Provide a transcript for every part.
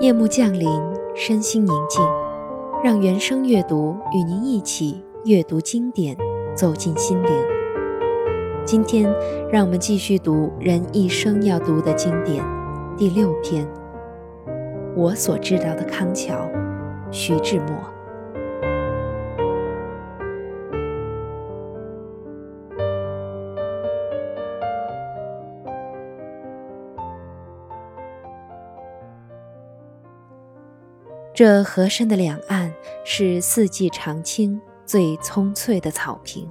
夜幕降临，身心宁静，让原声阅读与您一起阅读经典，走进心灵。今天，让我们继续读人一生要读的经典第六篇《我所知道的康桥》，徐志摩。这河山的两岸是四季常青、最葱翠的草坪。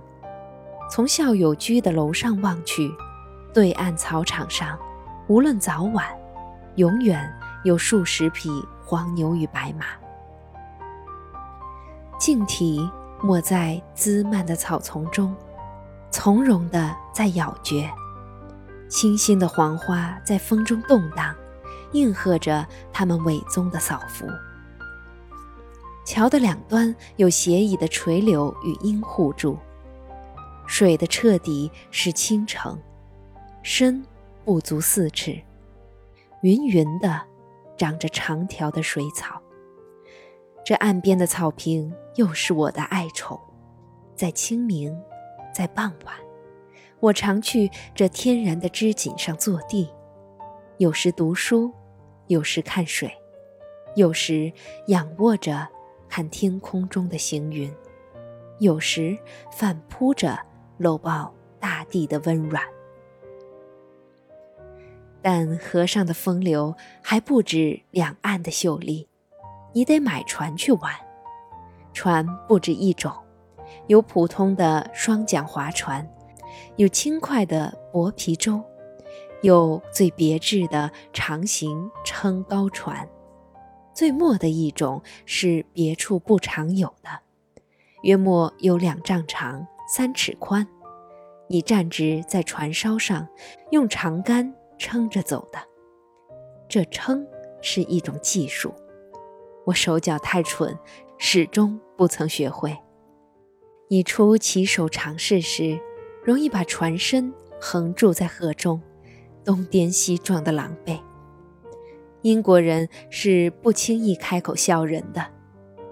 从校友居的楼上望去，对岸草场上，无论早晚，永远有数十匹黄牛与白马。静体没在滋蔓的草丛中，从容地在咬嚼。清新的黄花在风中动荡，应和着它们伪宗的扫拂。桥的两端有斜倚的垂柳与荫护住，水的彻底是清澄，深不足四尺，匀匀的长着长条的水草。这岸边的草坪又是我的爱宠，在清明，在傍晚，我常去这天然的织锦上坐地，有时读书，有时看水，有时仰卧着。看天空中的行云，有时反扑着搂抱大地的温软。但河上的风流还不止两岸的秀丽，你得买船去玩。船不止一种，有普通的双桨划船，有轻快的薄皮舟，有最别致的长形撑高船。最末的一种是别处不常有的，约莫有两丈长、三尺宽，你站直在船梢上，用长杆撑着走的。这撑是一种技术，我手脚太蠢，始终不曾学会。你初起手尝试时，容易把船身横住在河中，东颠西撞的狼狈。英国人是不轻易开口笑人的，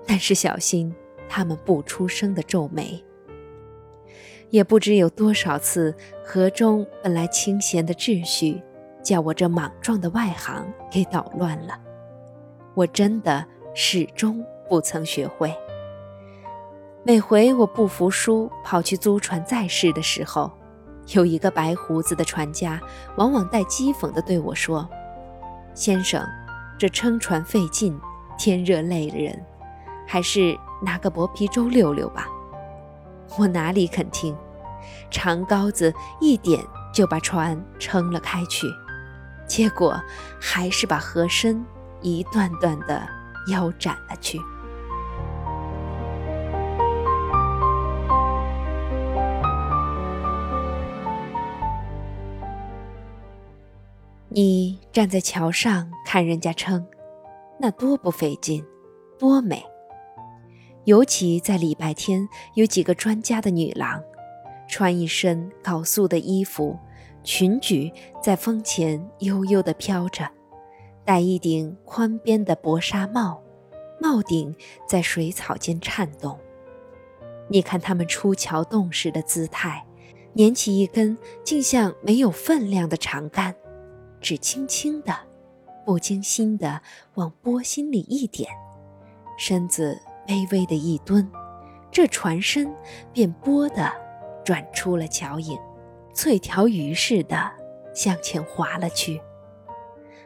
但是小心他们不出声的皱眉。也不知有多少次，河中本来清闲的秩序，叫我这莽撞的外行给捣乱了。我真的始终不曾学会。每回我不服输，跑去租船再试的时候，有一个白胡子的船家，往往带讥讽地对我说。先生，这撑船费劲，天热累了人，还是拿个薄皮舟溜溜吧。我哪里肯听，长篙子一点就把船撑了开去，结果还是把河身一段段的腰斩了去。你站在桥上看人家撑，那多不费劲，多美。尤其在礼拜天，有几个专家的女郎，穿一身缟素的衣服，裙裾在风前悠悠地飘着，戴一顶宽边的薄纱帽，帽顶在水草间颤动。你看他们出桥洞时的姿态，捻起一根竟像没有分量的长杆。只轻轻的，不经心的往波心里一点，身子微微的一蹲，这船身便波的转出了脚影，翠条鱼似的向前滑了去。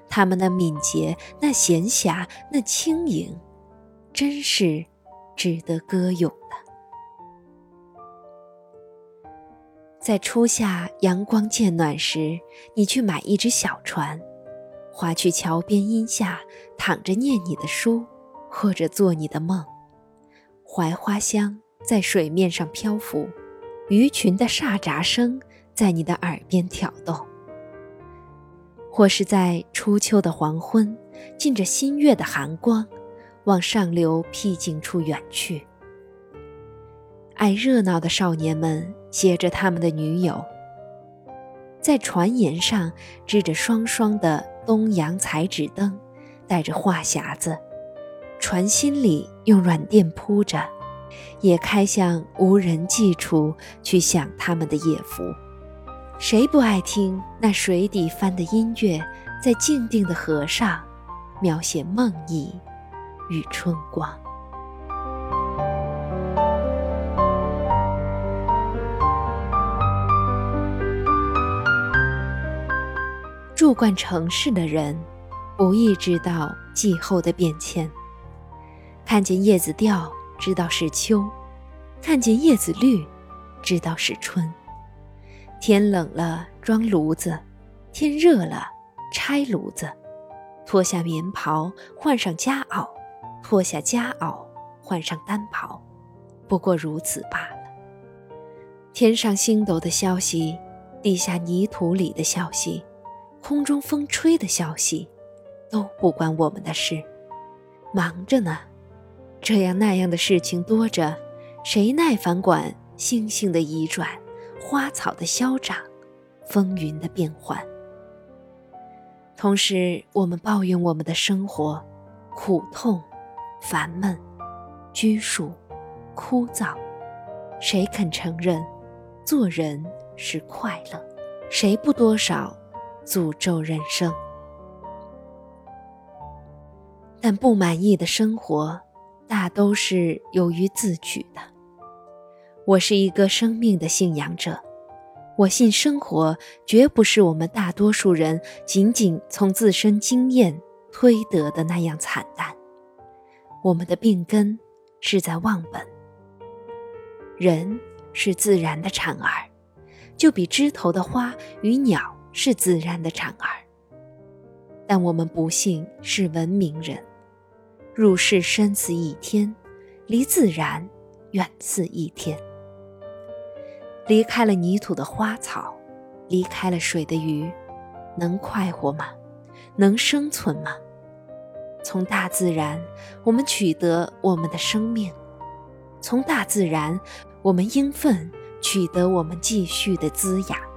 他们那敏捷，那闲暇，那轻盈，真是值得歌咏的。在初夏阳光渐暖时，你去买一只小船，划去桥边荫下，躺着念你的书，或者做你的梦。槐花香在水面上漂浮，鱼群的沙闸声在你的耳边挑动。或是在初秋的黄昏，浸着新月的寒光，往上流僻静处远去。爱热闹的少年们携着他们的女友，在船沿上支着双双的东洋彩纸灯，带着话匣子，船心里用软垫铺着，也开向无人迹处去享他们的夜福。谁不爱听那水底翻的音乐，在静定的河上，描写梦意与春光？住惯城市的人，不易知道季候的变迁。看见叶子掉，知道是秋；看见叶子绿，知道是春。天冷了，装炉子；天热了，拆炉子。脱下棉袍，换上夹袄；脱下夹袄，换上单袍。不过如此罢了。天上星斗的消息，地下泥土里的消息，空中风吹的消息，都不关我们的事。忙着呢，这样那样的事情多着，谁耐烦管星星的移转？花草的消长，风云的变幻。同时，我们抱怨我们的生活苦痛、烦闷、拘束、枯燥。谁肯承认做人是快乐？谁不多少诅咒人生？但不满意的生活，大都是由于自取的。我是一个生命的信仰者，我信生活绝不是我们大多数人仅仅从自身经验推得的那样惨淡。我们的病根是在忘本。人是自然的产儿，就比枝头的花与鸟是自然的产儿。但我们不幸是文明人，入世深似一天，离自然远似一天。离开了泥土的花草，离开了水的鱼，能快活吗？能生存吗？从大自然，我们取得我们的生命；从大自然，我们应分取得我们继续的滋养。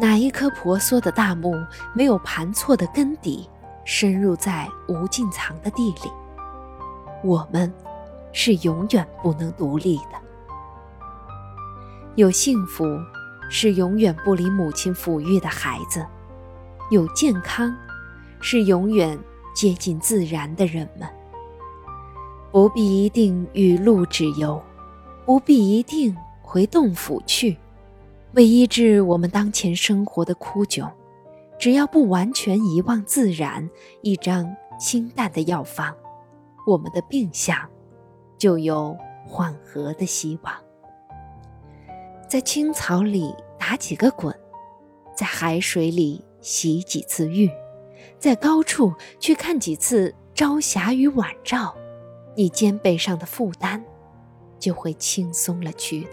哪一棵婆娑的大木没有盘错的根底，深入在无尽藏的地里？我们是永远不能独立的。有幸福，是永远不离母亲抚育的孩子；有健康，是永远接近自然的人们。不必一定与路止游，不必一定回洞府去，为医治我们当前生活的枯窘，只要不完全遗忘自然，一张清淡的药方，我们的病象就有缓和的希望。在青草里打几个滚，在海水里洗几次浴，在高处去看几次朝霞与晚照，你肩背上的负担就会轻松了去的。